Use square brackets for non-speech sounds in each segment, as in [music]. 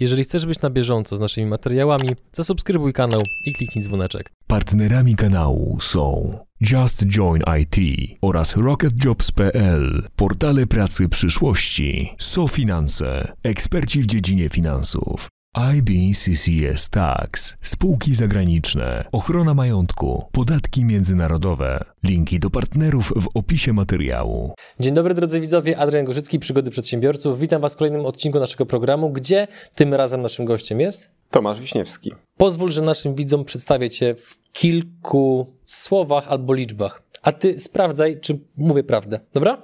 Jeżeli chcesz być na bieżąco z naszymi materiałami, zasubskrybuj kanał i kliknij dzwoneczek. Partnerami kanału są Just Join IT oraz RocketJobs.pl, portale pracy przyszłości, SoFinanse, eksperci w dziedzinie finansów, IBCCS Tax, spółki zagraniczne, ochrona majątku, podatki międzynarodowe. Linki do partnerów w opisie materiału. Dzień dobry drodzy widzowie, Adrian Gorzycki, Przygody Przedsiębiorców. Witam Was w kolejnym odcinku naszego programu, gdzie tym razem naszym gościem jest... Tomasz Wiśniewski. Pozwól, że naszym widzom przedstawię Cię w kilku słowach albo liczbach. A Ty sprawdzaj, czy mówię prawdę, dobra?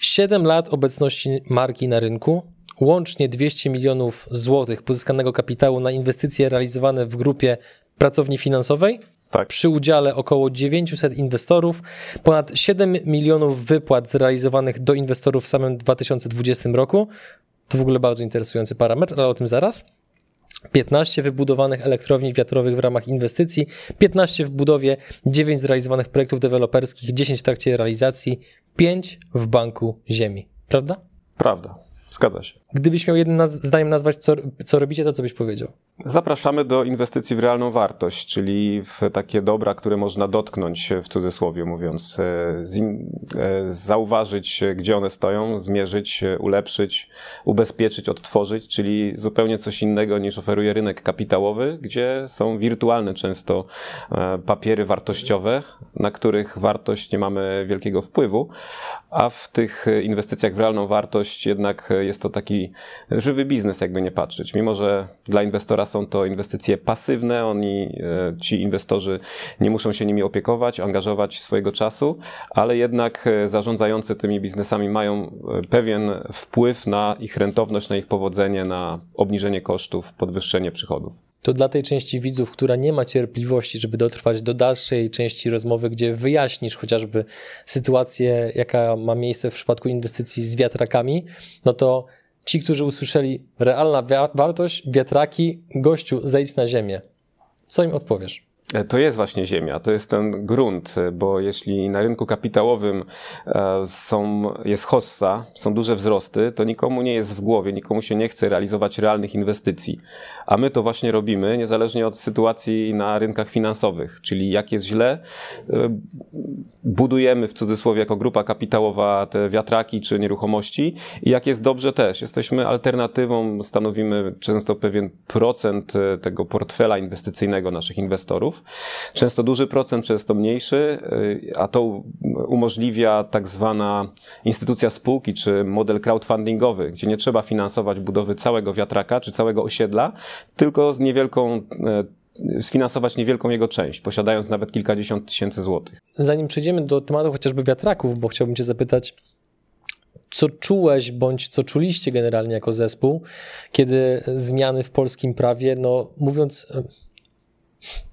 7 lat obecności marki na rynku, łącznie 200 milionów złotych pozyskanego kapitału na inwestycje realizowane w grupie pracowni finansowej. Tak. Przy udziale około 900 inwestorów, ponad 7 milionów wypłat zrealizowanych do inwestorów w samym 2020 roku. To w ogóle bardzo interesujący parametr, ale o tym zaraz. 15 wybudowanych elektrowni wiatrowych w ramach inwestycji, 15 w budowie, 9 zrealizowanych projektów deweloperskich, 10 w trakcie realizacji, 5 w Banku Ziemi. Prawda? Prawda. Zgadza się. Gdybyś miał jednym naz- zdaniem nazwać, co, co robicie, to co byś powiedział? Zapraszamy do inwestycji w realną wartość, czyli w takie dobra, które można dotknąć, w cudzysłowie mówiąc, e, e, zauważyć, gdzie one stoją, zmierzyć, ulepszyć, ubezpieczyć, odtworzyć, czyli zupełnie coś innego niż oferuje rynek kapitałowy, gdzie są wirtualne często e, papiery wartościowe, na których wartość nie mamy wielkiego wpływu, a w tych inwestycjach w realną wartość jednak jest to taki żywy biznes, jakby nie patrzeć. Mimo, że dla inwestora są to inwestycje pasywne, oni, e, ci inwestorzy nie muszą się nimi opiekować, angażować swojego czasu, ale jednak e, zarządzający tymi biznesami mają e, pewien wpływ na ich rentowność, na ich powodzenie, na obniżenie kosztów, podwyższenie przychodów. To dla tej części widzów, która nie ma cierpliwości, żeby dotrwać do dalszej części rozmowy, gdzie wyjaśnisz chociażby sytuację, jaka ma miejsce w przypadku inwestycji z wiatrakami, no to ci, którzy usłyszeli realna wartość, wiatraki, gościu, zejdź na ziemię. Co im odpowiesz? E, To jest właśnie ziemia, to jest ten grunt, e, bo jeśli na rynku kapitałowym e, są, jest hossa, są duże wzrosty, to nikomu nie jest w głowie, nikomu się nie chce realizować realnych inwestycji. A my to właśnie robimy, niezależnie od sytuacji na rynkach finansowych, czyli jak jest źle, budujemy w cudzysłowie jako grupa kapitałowa te wiatraki czy nieruchomości i jak jest dobrze też. Jesteśmy alternatywą, stanowimy często pewien procent tego portfela inwestycyjnego naszych inwestorów. Często duży procent, często mniejszy, y, a to umożliwia tak zwana instytucja spółki czy model crowdfundingowy, gdzie nie trzeba finansować budowy całego wiatraka czy całego osiedla, tylko z niewielką y, sfinansować niewielką jego część, posiadając nawet kilkadziesiąt tysięcy złotych. Zanim przejdziemy do tematu chociażby wiatraków, bo chciałbym Cię zapytać, co czułeś bądź co czuliście generalnie jako zespół, kiedy zmiany w polskim prawie, no mówiąc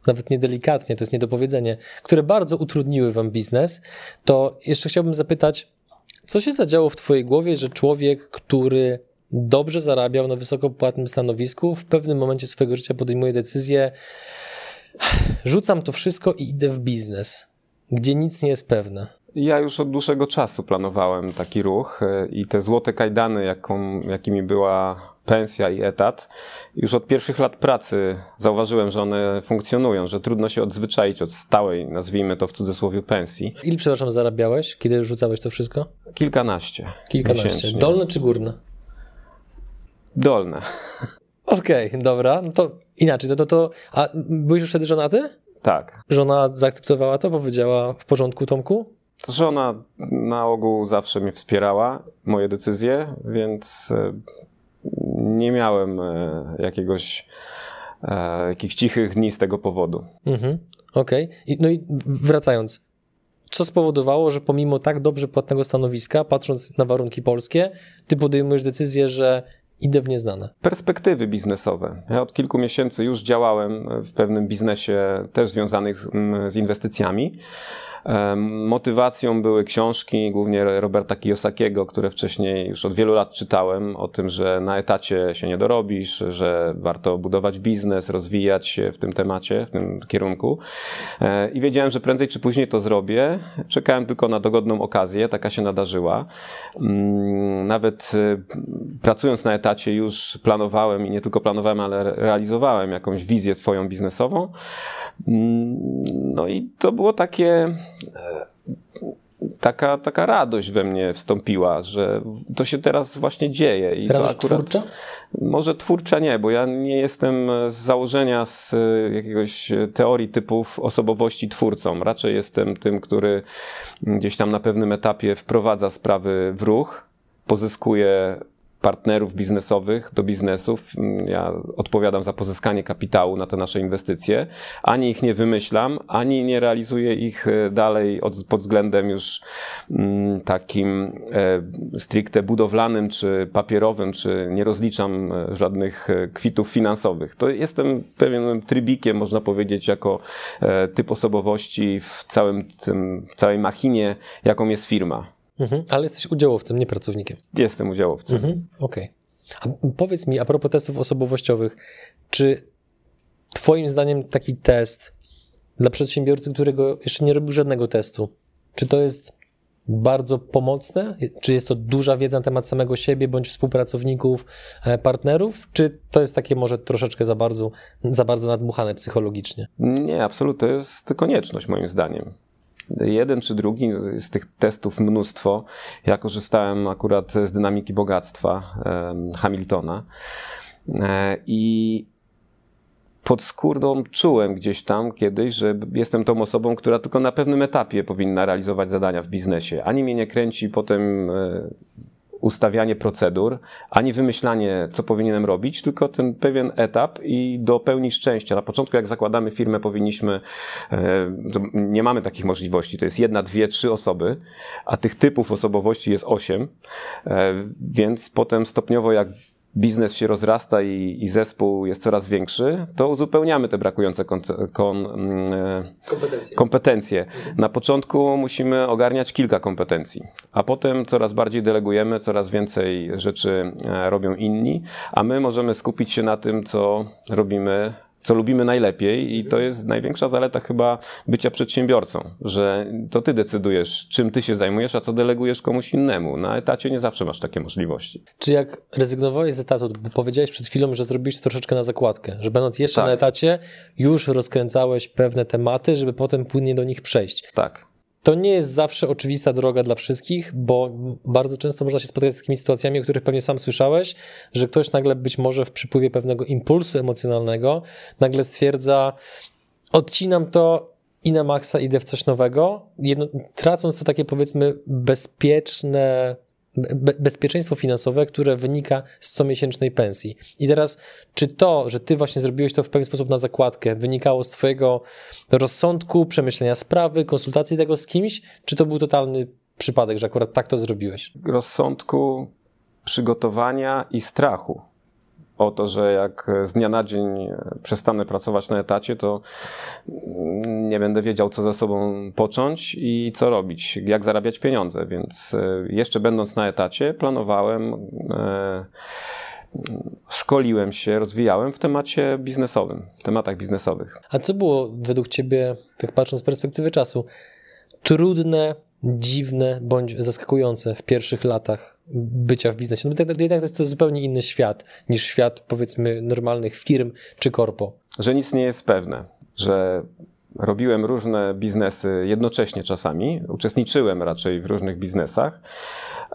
nawet niedelikatnie, to jest niedopowiedzenie, które bardzo utrudniły Wam biznes, to jeszcze chciałbym zapytać, co się zadziało w Twojej głowie, że człowiek, który dobrze zarabiał na wysoko płatnym stanowisku, w pewnym momencie swojego życia podejmuje decyzję, rzucam to wszystko i idę w biznes, gdzie nic nie jest pewne. Ja już od dłuższego czasu planowałem taki ruch y, i te złote kajdany, jaką, jakimi była pensja i etat, już od pierwszych lat pracy zauważyłem, że one funkcjonują, że trudno się odzwyczaić od stałej, nazwijmy to w cudzysłowie, pensji. Ile, przepraszam, zarabiałeś, kiedy rzucałeś to wszystko? Kilkanaście. Kilkanaście. miesięcznie. Dolne czy górne? Dolne. [laughs] Okej, dobra, no to inaczej, no to to, a byłeś już wtedy żonaty? Tak. Żona zaakceptowała to, powiedziała w porządku, Tomku? Żona na ogół zawsze mnie wspierała, moje decyzje, więc e, nie miałem e, jakiegoś e, jakichś cichych dni z tego powodu. Mhm, okej. I No i wracając, co spowodowało, że pomimo tak dobrze płatnego stanowiska, patrząc na warunki polskie, ty podejmujesz decyzję, że idę w nieznane? Perspektywy biznesowe. Ja od kilku miesięcy już działałem w pewnym biznesie też związanych mm, z inwestycjami. Em, Motywacją były książki, głównie Roberta Kiyosakiego, które wcześniej już od wielu lat czytałem, o tym, że na etacie się nie dorobisz, że warto budować biznes, rozwijać się w tym temacie, w tym kierunku. E, I wiedziałem, że prędzej czy później to zrobię. Czekałem tylko na dogodną okazję, taka się nadarzyła. Mm, Nawet e, pracując na etacie, etacie już planowałem i nie tylko planowałem, ale realizowałem jakąś wizję swoją biznesową. Mm, no i to było takie e, taka, taka radość we mnie wstąpiła, że to się teraz właśnie dzieje. I radość to akurat, twórcza? Może twórcza nie, bo ja nie jestem z założenia z jakiegoś teorii typów osobowości twórcą. Raczej jestem tym, który gdzieś tam na pewnym etapie wprowadza sprawy w ruch, pozyskuje partnerów biznesowych do biznesów. Ja odpowiadam za pozyskanie kapitału na te nasze inwestycje. Ani ich nie wymyślam, ani nie realizuję ich e, dalej od, pod względem już mm, takim e, stricte budowlanym czy papierowym, czy nie rozliczam e, żadnych kwitów finansowych. To jestem pewien trybikiem, można powiedzieć, jako typ osobowości w całym tym, całej machinie, jaką jest firma. Mhm, ale jesteś udziałowcem, nie pracownikiem. Jestem udziałowcem. Mhm, Okej. Okay. A powiedz mi, a propos testów osobowościowych, czy Twoim zdaniem taki test dla przedsiębiorcy, którego jeszcze nie robił żadnego testu, czy to jest bardzo pomocne? Czy jest to duża wiedza na temat samego siebie, bądź współpracowników, e, partnerów? Czy to jest takie może troszeczkę za bardzo, za bardzo nadmuchane psychologicznie? Nie, absolutnie. To jest konieczność moim zdaniem jeden czy drugi, z tych testów mnóstwo. Ja korzystałem akurat z dynamiki bogactwa Hamiltona e, i pod skórą czułem gdzieś tam kiedyś, że jestem tą osobą, która tylko na pewnym etapie powinna realizować zadania w biznesie. Ani mnie nie kręci potem e, ustawianie procedur, ani wymyślanie, co powinienem robić, tylko ten pewien etap i do pełni szczęścia. Na początku, jak zakładamy firmę, powinniśmy, e, nie mamy takich możliwości, to jest jedna, dwie, trzy osoby, a tych typów osobowości jest osiem, e, więc potem stopniowo, jak biznes się rozrasta i, i, zespół jest coraz większy, to uzupełniamy te brakujące kon, kon, mm, kompetencje. kompetencje. Na początku musimy ogarniać kilka kompetencji, a potem coraz bardziej delegujemy, coraz więcej rzeczy e, robią inni, a my możemy skupić się na tym, co robimy co lubimy najlepiej i to jest największa zaleta chyba bycia przedsiębiorcą, że to ty decydujesz, czym ty się zajmujesz, a co delegujesz komuś innemu. Na etacie nie zawsze masz takie możliwości. Czy jak rezygnowałeś z etatu, bo powiedziałeś przed chwilą, że zrobiłeś to troszeczkę na zakładkę, że będąc jeszcze tak. na etacie, już rozkręcałeś pewne tematy, żeby potem płynnie do nich przejść. Tak. To nie jest zawsze oczywista droga dla wszystkich, bo bardzo często można się spotkać z takimi sytuacjami, o których pewnie sam słyszałeś, że ktoś nagle być może w przypływie pewnego impulsu emocjonalnego nagle stwierdza, odcinam to i na maksa idę w coś nowego, jedno, tracąc to takie powiedzmy bezpieczne be bezpieczeństwo finansowe, które wynika z comiesięcznej pensji. I teraz, czy to, że ty właśnie zrobiłeś to w pewien sposób na zakładkę, wynikało z twojego rozsądku, przemyślenia sprawy, konsultacji tego z kimś, czy to był totalny przypadek, że akurat tak to zrobiłeś? Rozsądku, przygotowania i strachu o to, że jak z dnia na dzień przestanę pracować na etacie, to nie będę wiedział, co ze sobą począć i co robić, jak zarabiać pieniądze. Więc e, jeszcze będąc na etacie, planowałem, e, szkoliłem się, rozwijałem w temacie biznesowym, w tematach biznesowych. A co było według Ciebie, tak patrząc z perspektywy czasu, trudne dziwne bądź zaskakujące w pierwszych latach bycia w biznesie. No jednak to jest to zupełnie inny świat niż świat powiedzmy normalnych firm czy korpo. Że nic nie jest pewne, że robiłem różne biznesy jednocześnie czasami, uczestniczyłem raczej w różnych biznesach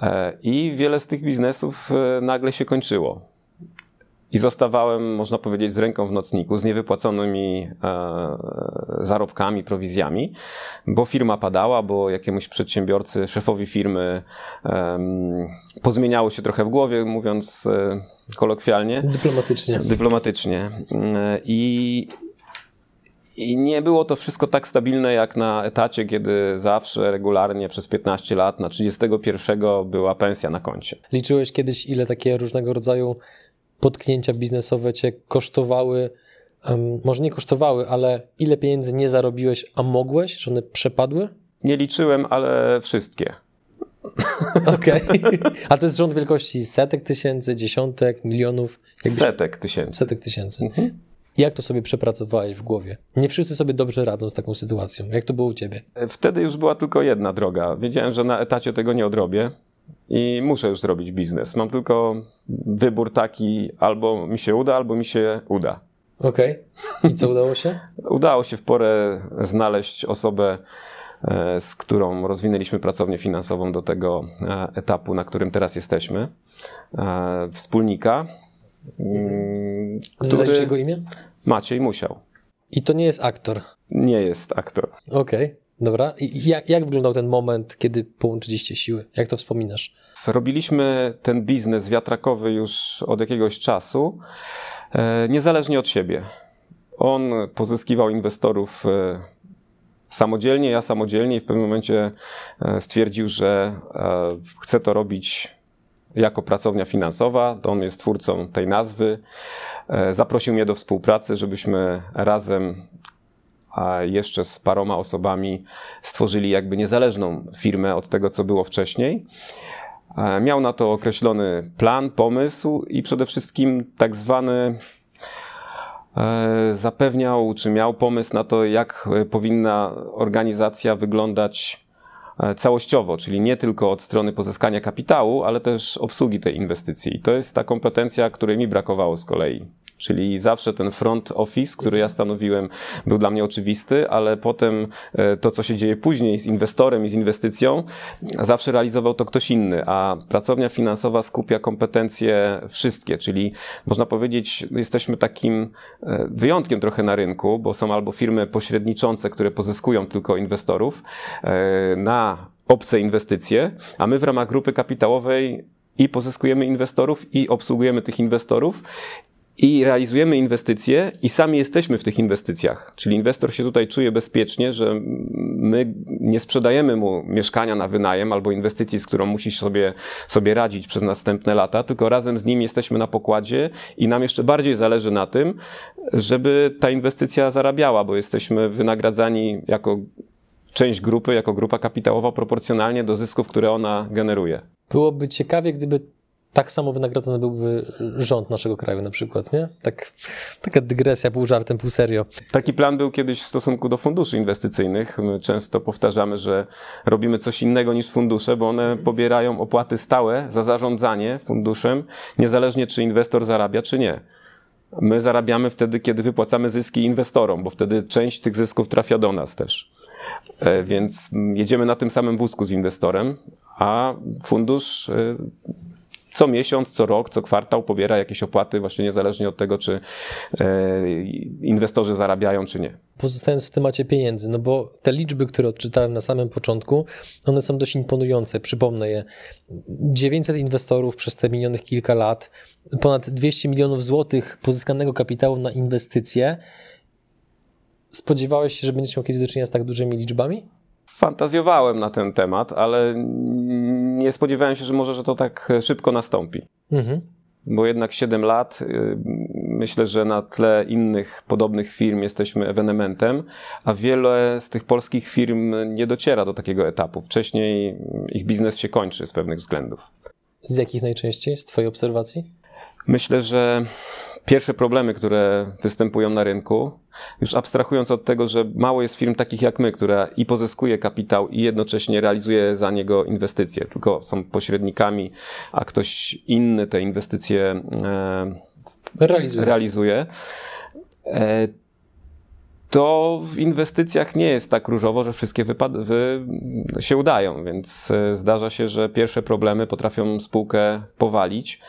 e, i wiele z tych biznesów e, nagle się kończyło. I zostawałem, można powiedzieć, z ręką w nocniku, z niewypłaconymi e, zarobkami, prowizjami, bo firma padała, bo jakiemuś przedsiębiorcy, szefowi firmy e, pozmieniało się trochę w głowie, mówiąc e, kolokwialnie. Dyplomatycznie. Dyplomatycznie. E, I, i nie było to wszystko tak stabilne jak na etacie, kiedy zawsze regularnie przez 15 lat na 31 była pensja na koncie. Liczyłeś kiedyś, ile takie różnego rodzaju potknięcia biznesowe cię kosztowały, um, może nie kosztowały, ale ile pieniędzy nie zarobiłeś, a mogłeś, że one przepadły? Nie liczyłem, ale wszystkie. [laughs] Okej. Okay. A to jest rząd wielkości setek tysięcy, dziesiątek, milionów? Jakbyś... Setek tysięcy. Setek tysięcy. Mhm. Jak to sobie przepracowałeś w głowie? Nie wszyscy sobie dobrze radzą z taką sytuacją. Jak to było u ciebie? Wtedy już była tylko jedna droga. Wiedziałem, że na etacie tego nie odrobię i muszę już zrobić biznes. Mam tylko wybór taki, albo mi się uda, albo mi się uda. Okej. Okay. I co udało się? [laughs] udało się w porę znaleźć osobę, e, z którą rozwinęliśmy pracownię finansową do tego e, etapu, na którym teraz jesteśmy. E, wspólnika. Mm, Zdradźcie jego imię? Maciej Musiał. I to nie jest aktor? Nie jest aktor. Okej. Okay. Dobra. I jak, jak wyglądał ten moment, kiedy połączyliście siły? Jak to wspominasz? Robiliśmy ten biznes wiatrakowy już od jakiegoś czasu, e, niezależnie od siebie. On pozyskiwał inwestorów e, samodzielnie, ja samodzielnie i w pewnym momencie e, stwierdził, że chce to robić jako pracownia finansowa. To on jest twórcą tej nazwy. Zaprosił mnie do współpracy, żebyśmy razem a jeszcze z paroma osobami stworzyli jakby niezależną firmę od tego, co było wcześniej. Miał na to określony plan, pomysł i przede wszystkim tak zwany e, zapewniał, czy miał pomysł na to, jak powinna organizacja wyglądać e, całościowo, czyli nie tylko od strony pozyskania kapitału, ale też obsługi tej inwestycji. I to jest ta kompetencja, której mi brakowało z kolei. Czyli zawsze ten front office, który ja stanowiłem, był dla mnie oczywisty, ale potem e, to, co się dzieje później z inwestorem i z inwestycją, zawsze realizował to ktoś inny, a pracownia finansowa skupia kompetencje wszystkie, czyli można powiedzieć, jesteśmy takim e, wyjątkiem trochę na rynku, bo są albo firmy pośredniczące, które pozyskują tylko inwestorów e, na obce inwestycje, a my w ramach grupy kapitałowej i pozyskujemy inwestorów, i obsługujemy tych inwestorów, i realizujemy inwestycje i sami jesteśmy w tych inwestycjach. Czyli inwestor się tutaj czuje bezpiecznie, że my nie sprzedajemy mu mieszkania na wynajem albo inwestycji, z którą musi sobie, sobie radzić przez następne lata, tylko razem z nim jesteśmy na pokładzie i nam jeszcze bardziej zależy na tym, żeby ta inwestycja zarabiała, bo jesteśmy wynagradzani jako część grupy, jako grupa kapitałowa proporcjonalnie do zysków, które ona generuje. Byłoby ciekawie, gdyby tak samo wynagradzany byłby rząd naszego kraju na przykład, nie? Tak, taka dygresja pół żartem, pół serio. Taki plan był kiedyś w stosunku do funduszy inwestycyjnych. My często powtarzamy, że robimy coś innego niż fundusze, bo one pobierają opłaty stałe za zarządzanie funduszem, niezależnie czy inwestor zarabia, czy nie. My zarabiamy wtedy, kiedy wypłacamy zyski inwestorom, bo wtedy część tych zysków trafia do nas też. E, więc jedziemy na tym samym wózku z inwestorem, a fundusz e, co miesiąc, co rok, co kwartał pobiera jakieś opłaty, właśnie niezależnie od tego, czy e, inwestorzy zarabiają, czy nie. Pozostając w temacie pieniędzy, no bo te liczby, które odczytałem na samym początku, one są dość imponujące. Przypomnę je. 900 inwestorów przez te minionych kilka lat, ponad 200 milionów złotych pozyskanego kapitału na inwestycje. Spodziewałeś się, że będziesz miał kiedyś do czynienia z tak dużymi liczbami? Fantazjowałem na ten temat, ale nie spodziewałem się, że może, że to tak szybko nastąpi. Mhm. Bo jednak 7 lat, y, myślę, że na tle innych podobnych firm jesteśmy ewenementem, a wiele z tych polskich firm nie dociera do takiego etapu. Wcześniej ich biznes się kończy z pewnych względów. Z jakich najczęściej, z Twojej obserwacji? Myślę, że pierwsze problemy, które występują na rynku, już abstrahując od tego, że mało jest firm takich jak my, która i pozyskuje kapitał i jednocześnie realizuje za niego inwestycje, tylko są pośrednikami, a ktoś inny te inwestycje e, realizuje. realizuje e, to w inwestycjach nie jest tak różowo, że wszystkie wypad- wy się udają, więc e, zdarza się, że pierwsze problemy potrafią spółkę powalić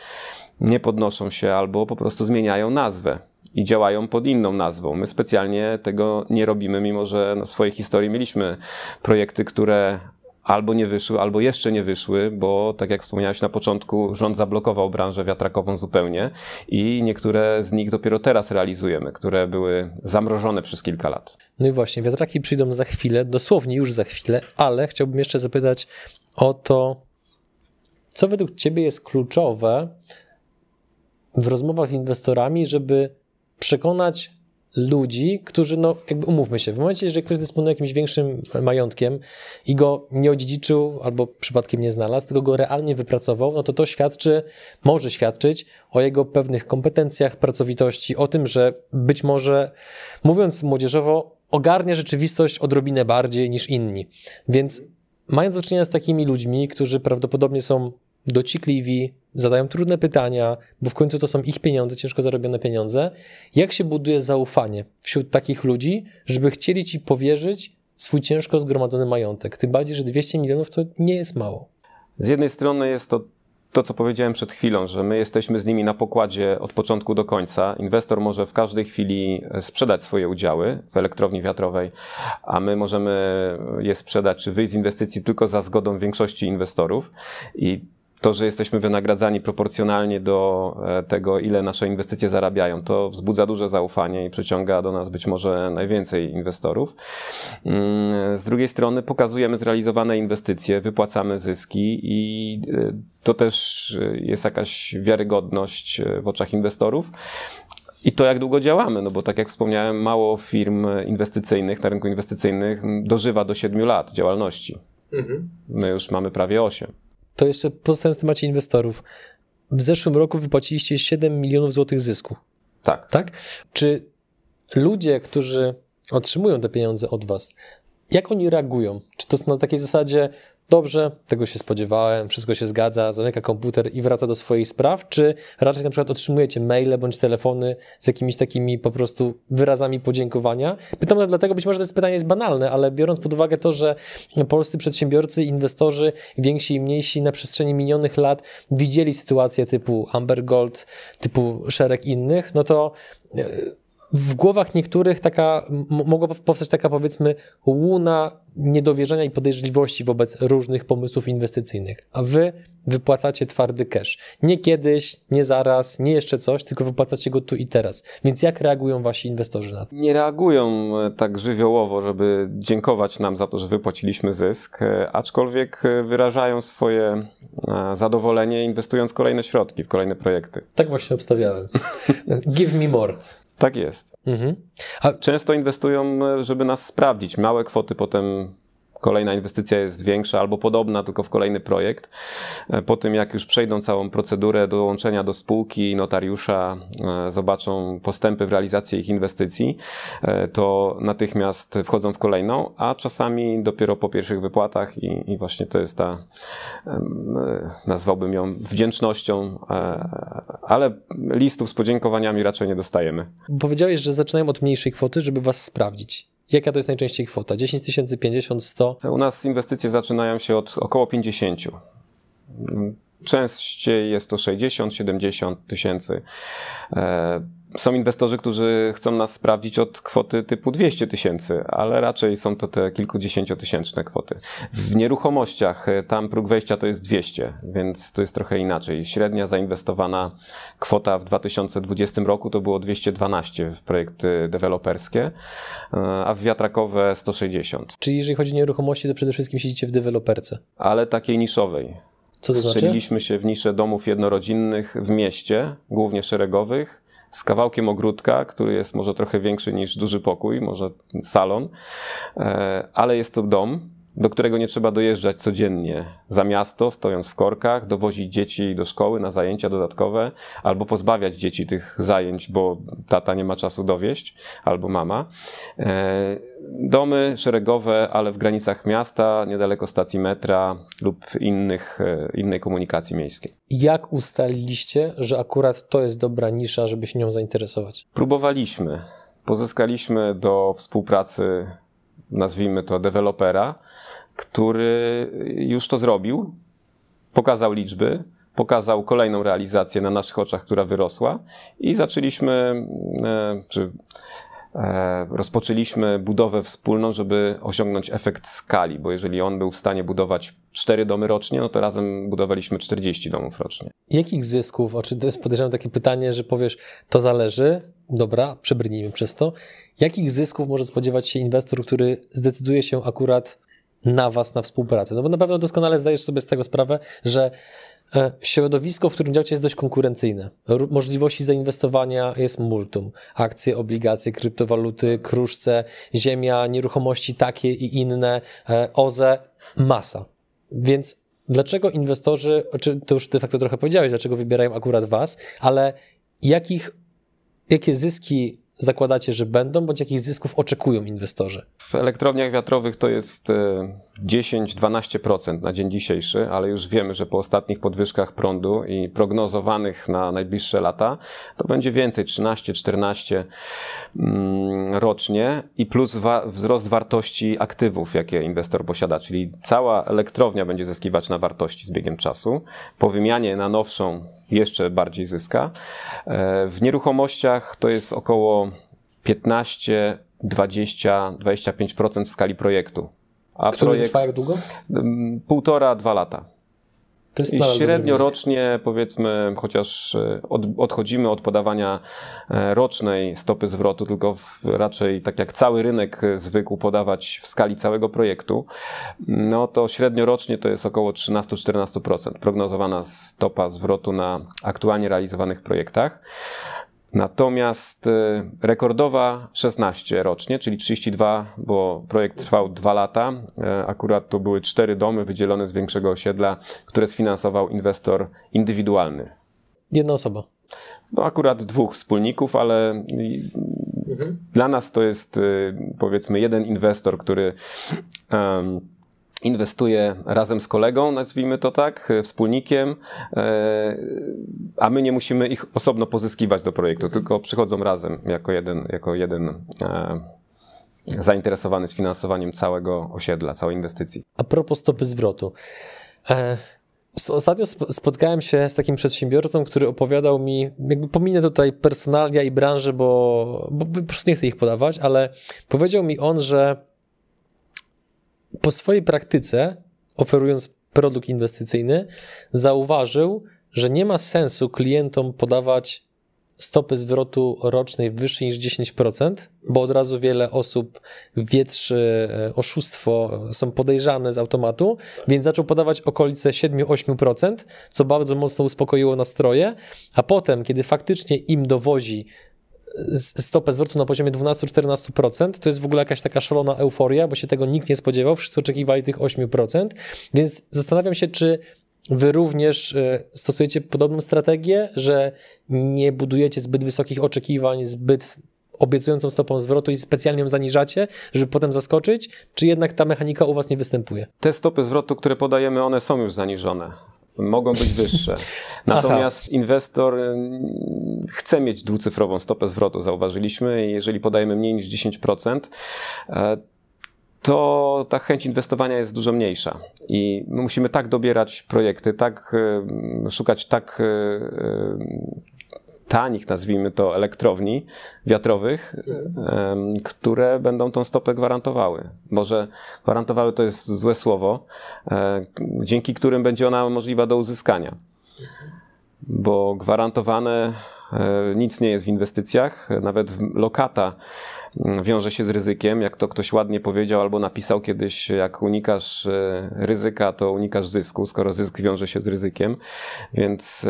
nie podnoszą się albo po prostu zmieniają nazwę i działają pod inną nazwą. My specjalnie tego nie robimy, mimo że w swojej historii mieliśmy projekty, które albo nie wyszły, albo jeszcze nie wyszły, bo tak jak wspomniałeś na początku, rząd zablokował branżę wiatrakową zupełnie i niektóre z nich dopiero teraz realizujemy, które były zamrożone przez kilka lat. No i właśnie, wiatraki przyjdą za chwilę, dosłownie już za chwilę, ale chciałbym jeszcze zapytać o to, co według Ciebie jest kluczowe w rozmowach z inwestorami, żeby przekonać ludzi, którzy, no jakby umówmy się, w momencie, że ktoś dysponuje jakimś większym majątkiem i go nie odziedziczył albo przypadkiem nie znalazł, tylko go realnie wypracował, no to to świadczy, może świadczyć o jego pewnych kompetencjach, pracowitości, o tym, że być może, mówiąc młodzieżowo, ogarnia rzeczywistość odrobinę bardziej niż inni. Więc mając do czynienia z takimi ludźmi, którzy prawdopodobnie są dociekliwi, zadają trudne pytania, bo w końcu to są ich pieniądze, ciężko zarobione pieniądze. Jak się buduje zaufanie wśród takich ludzi, żeby chcieli ci powierzyć swój ciężko zgromadzony majątek? Tym bardziej, że 200 milionów to nie jest mało. Z jednej strony jest to to, co powiedziałem przed chwilą, że my jesteśmy z nimi na pokładzie od początku do końca. Inwestor może w każdej chwili sprzedać swoje udziały w elektrowni wiatrowej, a my możemy je sprzedać czy wyjść z inwestycji tylko za zgodą większości inwestorów. I to, że jesteśmy wynagradzani proporcjonalnie do e, tego, ile nasze inwestycje zarabiają, to wzbudza duże zaufanie i przyciąga do nas być może najwięcej inwestorów. Mm, z drugiej strony pokazujemy zrealizowane inwestycje, wypłacamy zyski i e, to też jest jakaś wiarygodność e, w oczach inwestorów. I to, jak długo działamy, no bo tak jak wspomniałem, mało firm inwestycyjnych na rynku inwestycyjnych dożywa do 7 lat działalności. Mhm. My już mamy prawie 8 to jeszcze pozostając w temacie inwestorów. W zeszłym roku wypłaciliście 7 milionów złotych zysku. Tak. Tak? Czy ludzie, którzy otrzymują te pieniądze od was, jak oni reagują? Czy to jest na takiej zasadzie, dobrze, tego się spodziewałem, wszystko się zgadza, zamyka komputer i wraca do swoich spraw, czy raczej na przykład otrzymujecie maile bądź telefony z jakimiś takimi po prostu wyrazami podziękowania? Pytam dlatego, być może to jest pytanie jest banalne, ale biorąc pod uwagę to, że polscy przedsiębiorcy, inwestorzy, więksi i mniejsi na przestrzeni minionych lat widzieli sytuacje typu Amber Gold, typu szereg innych, no to e, w głowach niektórych taka, mogła powstać taka powiedzmy łuna niedowierzenia i podejrzliwości wobec różnych pomysłów inwestycyjnych, a wy wypłacacie twardy cash. Nie kiedyś, nie zaraz, nie jeszcze coś, tylko wypłacacie go tu i teraz. Więc jak reagują wasi inwestorzy na to? Nie reagują e, tak żywiołowo, żeby dziękować nam za to, że wypłaciliśmy zysk, e, aczkolwiek e, wyrażają swoje zadowolenie inwestując kolejne środki w kolejne projekty. Tak właśnie obstawiałem. [laughs] Give me more. Tak jest. Mhm. A... Często inwestują, żeby nas sprawdzić. Małe kwoty potem kolejna inwestycja jest większa albo podobna, tylko w kolejny projekt. E, po tym, jak już przejdą całą procedurę dołączenia do spółki, notariusza, e, zobaczą postępy w realizacji ich inwestycji, e, to natychmiast wchodzą w kolejną, a czasami dopiero po pierwszych wypłatach i, i właśnie to jest ta, nazwałbym ją wdzięcznością, ale listów z podziękowaniami raczej nie dostajemy. Powiedziałeś, że zaczynają od mniejszej kwoty, żeby was sprawdzić. Jaka to jest najczęściej kwota? 10 tysięcy, 50, 100? U nas inwestycje zaczynają się od około 50. Częściej jest to 60, 70 tysięcy. Są inwestorzy, którzy chcą nas sprawdzić od kwoty typu 200 tysięcy, ale raczej są to te kilkudziesięciotysięczne kwoty. W nieruchomościach e, tam próg wejścia to jest 200, więc to jest trochę inaczej. Średnia zainwestowana kwota w 2020 roku to było 212 w projekty deweloperskie, e, a w wiatrakowe 160. Czyli jeżeli chodzi o nieruchomości, to przede wszystkim siedzicie w deweloperce? Ale takiej niszowej. Co to znaczy? Się w nisze domów jednorodzinnych w mieście, głównie szeregowych, z kawałkiem ogródka, który jest może trochę większy niż duży pokój, może salon, e, ale jest to dom, do którego nie trzeba dojeżdżać codziennie za miasto, stojąc w korkach, dowozić dzieci do szkoły na zajęcia dodatkowe, albo pozbawiać dzieci tych zajęć, bo tata nie ma czasu dowieść, albo mama. E, domy szeregowe, ale w granicach miasta, niedaleko stacji metra lub innych, e, innej komunikacji miejskiej. Jak ustaliliście, że akurat to jest dobra nisza, żeby się nią zainteresować? Próbowaliśmy. Pozyskaliśmy do współpracy nazwijmy to, dewelopera, który już to zrobił, pokazał liczby, pokazał kolejną realizację na naszych oczach, która wyrosła i zaczęliśmy, e, czy rozpoczęliśmy budowę wspólną, żeby osiągnąć efekt skali, bo jeżeli on był w stanie budować 4 domy rocznie, no to razem budowaliśmy 40 domów rocznie. Jakich zysków, to jest podejrzewam takie pytanie, że powiesz, to zależy, dobra, przebrnijmy przez to. Jakich zysków może spodziewać się inwestor, który zdecyduje się akurat na Was, na współpracę? No bo na pewno doskonale zdajesz sobie z tego sprawę, że e, środowisko, w którym działacie jest dość konkurencyjne. Możliwości zainwestowania jest multum. Akcje, obligacje, kryptowaluty, kruszce, ziemia, nieruchomości takie i inne, e, OZE, masa. Więc dlaczego inwestorzy, czy to już de facto trochę powiedziałeś, dlaczego wybierają akurat Was, ale jakich, jakie zyski zakładacie, że będą, bądź jakich zysków oczekują inwestorzy? W elektrowniach wiatrowych to jest e, 10-12% na dzień dzisiejszy, ale już wiemy, że po ostatnich podwyżkach prądu i prognozowanych na najbliższe lata, to będzie więcej 13-14 mm, rocznie i plus wa wzrost wartości aktywów, jakie inwestor posiada, czyli cała elektrownia będzie zyskiwać na wartości z biegiem czasu. Po wymianie na nowszą jeszcze bardziej zyska. E, w nieruchomościach to jest około 15 20-25% w skali projektu. A Który projekt trwa jak długo? Półtora, dwa lata. I średnio rocznie, powiedzmy, chociaż e, od, odchodzimy od podawania e, rocznej stopy zwrotu, tylko w, raczej tak jak cały rynek zwykł podawać w skali całego projektu, no to średnio rocznie to jest około 13-14% prognozowana stopa zwrotu na aktualnie realizowanych projektach. Natomiast y, rekordowa 16 rocznie, czyli 32, bo projekt trwał 2 lata. Y, akurat to były cztery domy wydzielone z większego osiedla, które sfinansował inwestor indywidualny. Jedna osoba. No akurat dwóch wspólników, ale mhm. dla nas to jest y, powiedzmy jeden inwestor, który um, inwestuje razem z kolegą, nazwijmy to tak, e, wspólnikiem, e, a my nie musimy ich osobno pozyskiwać do projektu, tylko przychodzą razem jako jeden, jako jeden e, zainteresowany sfinansowaniem całego osiedla, całej inwestycji. A propos stopy zwrotu. Ostatnio spotkałem się z takim przedsiębiorcą, który opowiadał mi, jakby pominę tutaj personalia i branży, bo, bo po prostu nie chcę ich podawać, ale powiedział mi on, że po swojej praktyce, oferując produkt inwestycyjny, zauważył, że nie ma sensu klientom podawać stopy zwrotu rocznej wyższej niż 10%, bo od razu wiele osób wietrzy e, oszustwo, są podejrzane z automatu, więc zaczął podawać okolice 7-8%, co bardzo mocno uspokoiło nastroje, a potem, kiedy faktycznie im dowozi stopę zwrotu na poziomie 12-14%, to jest w ogóle jakaś taka szalona euforia, bo się tego nikt nie spodziewał, wszyscy oczekiwali tych 8%, więc zastanawiam się, czy Wy również e, stosujecie podobną strategię, że nie budujecie zbyt wysokich oczekiwań, zbyt obiecującą stopą zwrotu i specjalnie ją zaniżacie, żeby potem zaskoczyć, czy jednak ta mechanika u Was nie występuje? Te stopy zwrotu, które podajemy, one są już zaniżone mogą być wyższe. [laughs] Natomiast Aha. inwestor chce mieć dwucyfrową stopę zwrotu, zauważyliśmy, i jeżeli podajemy mniej niż 10%, e, to ta chęć inwestowania jest dużo mniejsza. I musimy tak dobierać projekty, tak szukać tak e, tanich, nazwijmy to, elektrowni wiatrowych, które będą tą stopę gwarantowały. Może gwarantowały to jest złe słowo, e, dzięki którym będzie ona możliwa do uzyskania. Bo gwarantowane e, nic nie jest w inwestycjach, nawet lokata wiąże się z ryzykiem. Jak to ktoś ładnie powiedział albo napisał kiedyś, jak unikasz e, ryzyka, to unikasz zysku, skoro zysk wiąże się z ryzykiem. Więc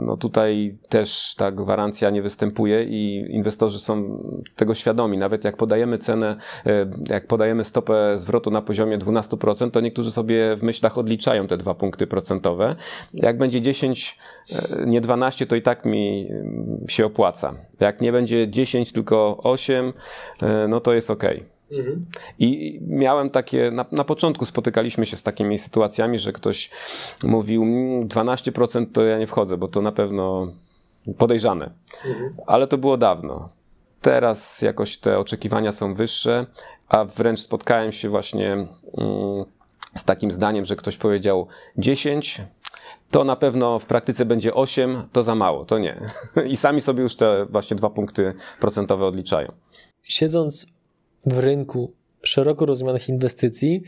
no tutaj też ta gwarancja nie występuje i inwestorzy są tego świadomi. Nawet jak podajemy cenę, e, jak podajemy stopę zwrotu na poziomie 12%, to niektórzy sobie w myślach odliczają te dwa punkty procentowe. Jak będzie 10, e, nie 12, to i tak mi się opłaca. Jak nie będzie 10, tylko 8, E, no to jest ok. Mhm. I miałem takie, na, na, początku spotykaliśmy się z takimi sytuacjami, że ktoś mówił 12% mm, to ja nie wchodzę, bo to na pewno podejrzane. Mhm. Ale to było dawno. Teraz jakoś te oczekiwania są wyższe, a wręcz spotkałem się właśnie mm, z takim zdaniem, że ktoś powiedział 10, to na pewno w praktyce będzie 8, to za mało, to nie. [laughs] I sami sobie już te właśnie dwa punkty procentowe odliczają siedząc w rynku szeroko rozumianych inwestycji,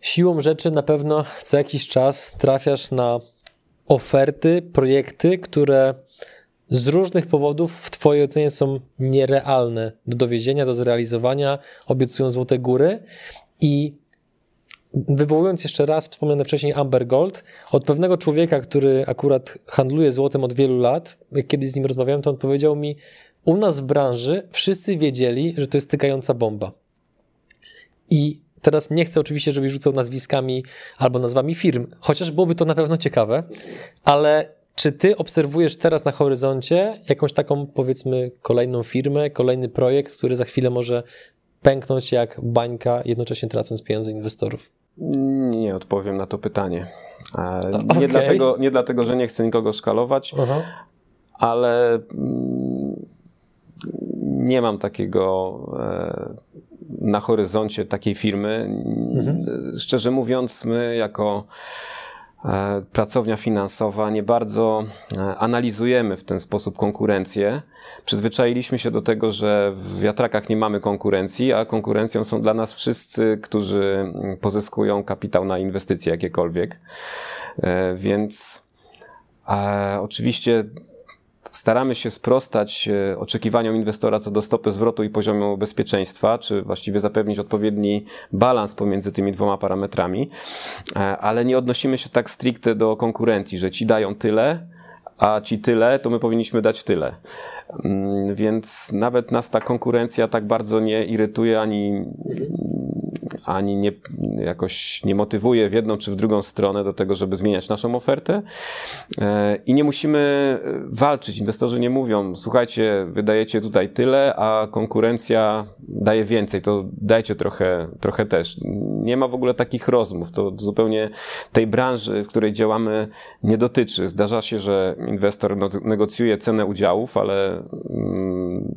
siłą rzeczy na pewno co jakiś czas trafiasz na oferty, projekty, które z różnych powodów w Twojej ocenie są nierealne do dowiezienia, do zrealizowania, obiecują złote góry i wywołując jeszcze raz wspomniane wcześniej Amber Gold, od pewnego człowieka, który akurat handluje złotem od wielu lat, jak kiedyś z nim rozmawiałem, to on powiedział mi, u nas w branży wszyscy wiedzieli, że to jest tykająca bomba. I teraz nie chcę oczywiście, żebyś rzucał nazwiskami albo nazwami firm, chociaż byłoby to na pewno ciekawe, ale czy ty obserwujesz teraz na horyzoncie jakąś taką, powiedzmy, kolejną firmę, kolejny projekt, który za chwilę może pęknąć jak bańka, jednocześnie tracąc pieniądze inwestorów? Nie odpowiem na to pytanie. E, [laughs] nie, okay. dlatego, nie dlatego, że nie chcę nikogo szkalować, uh-huh. ale mm, nie mam takiego e, na horyzoncie takiej firmy. Mhm. Szczerze mówiąc, my jako pracownia finansowa nie bardzo e, analizujemy w ten sposób konkurencję. Przyzwyczailiśmy się do tego, że w wiatrakach nie mamy konkurencji, a konkurencją są dla nas wszyscy, którzy pozyskują kapitał na inwestycje jakiekolwiek. Więc oczywiście staramy się sprostać e, oczekiwaniom inwestora co do stopy zwrotu i poziomu bezpieczeństwa, czy właściwie zapewnić odpowiedni balans pomiędzy tymi dwoma parametrami, e, ale nie odnosimy się tak stricte do konkurencji, że ci dają tyle, a ci tyle, to my powinniśmy dać tyle. Mm, więc nawet nas ta konkurencja tak bardzo nie irytuje ani ani nie, jakoś nie motywuje w jedną czy w drugą stronę do tego, żeby zmieniać naszą ofertę. E, I nie musimy walczyć. Inwestorzy nie mówią, słuchajcie, wydajecie tutaj tyle, a konkurencja daje więcej, to dajcie trochę, trochę też. Nie ma w ogóle takich rozmów. To zupełnie tej branży, w której działamy, nie dotyczy. Zdarza się, że inwestor negocjuje cenę udziałów, ale mm,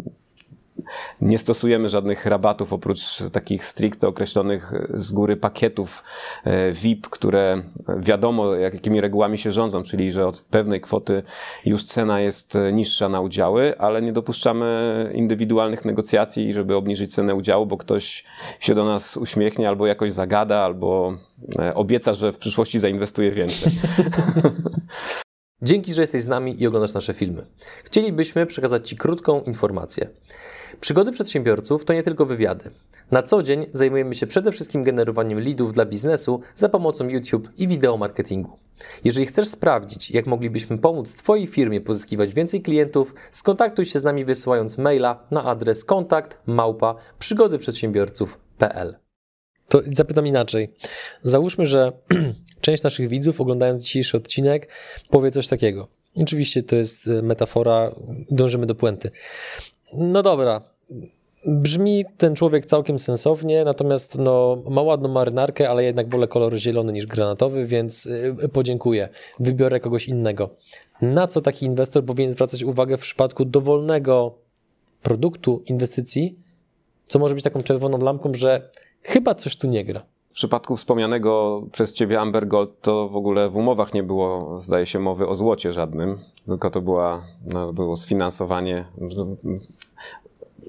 nie stosujemy żadnych rabatów oprócz takich stricte określonych z góry pakietów e, VIP, które wiadomo jakimi regułami się rządzą, czyli że od pewnej kwoty już cena jest niższa na udziały, ale nie dopuszczamy indywidualnych negocjacji, żeby obniżyć cenę udziału, bo ktoś się do nas uśmiechnie albo jakoś zagada, albo e, obieca, że w przyszłości zainwestuje więcej. [laughs] Dzięki, że jesteś z nami i oglądasz nasze filmy. Chcielibyśmy przekazać Ci krótką informację. Przygody przedsiębiorców to nie tylko wywiady. Na co dzień zajmujemy się przede wszystkim generowaniem leadów dla biznesu za pomocą YouTube i wideo marketingu. Jeżeli chcesz sprawdzić, jak moglibyśmy pomóc Twojej firmie pozyskiwać więcej klientów, skontaktuj się z nami wysyłając maila na adres kontakt małpa przygodyprzedsiębiorców.pl. To zapytam inaczej. Załóżmy, że [clears throat] część naszych widzów, oglądając dzisiejszy odcinek, powie coś takiego. Oczywiście to jest e, metafora, dążymy do puenty. No dobra, brzmi ten człowiek całkiem sensownie, natomiast no, ma ładną marynarkę, ale jednak wolę kolor zielony niż granatowy, więc e, podziękuję. Wybiorę kogoś innego. Na co taki inwestor powinien zwracać uwagę w przypadku dowolnego produktu, inwestycji, co może być taką czerwoną lampką, że chyba coś tu nie gra? W przypadku wspomnianego przez ciebie Amber Gold, to w ogóle w umowach nie było, zdaje się, mowy o złocie żadnym, tylko to była, no, było sfinansowanie,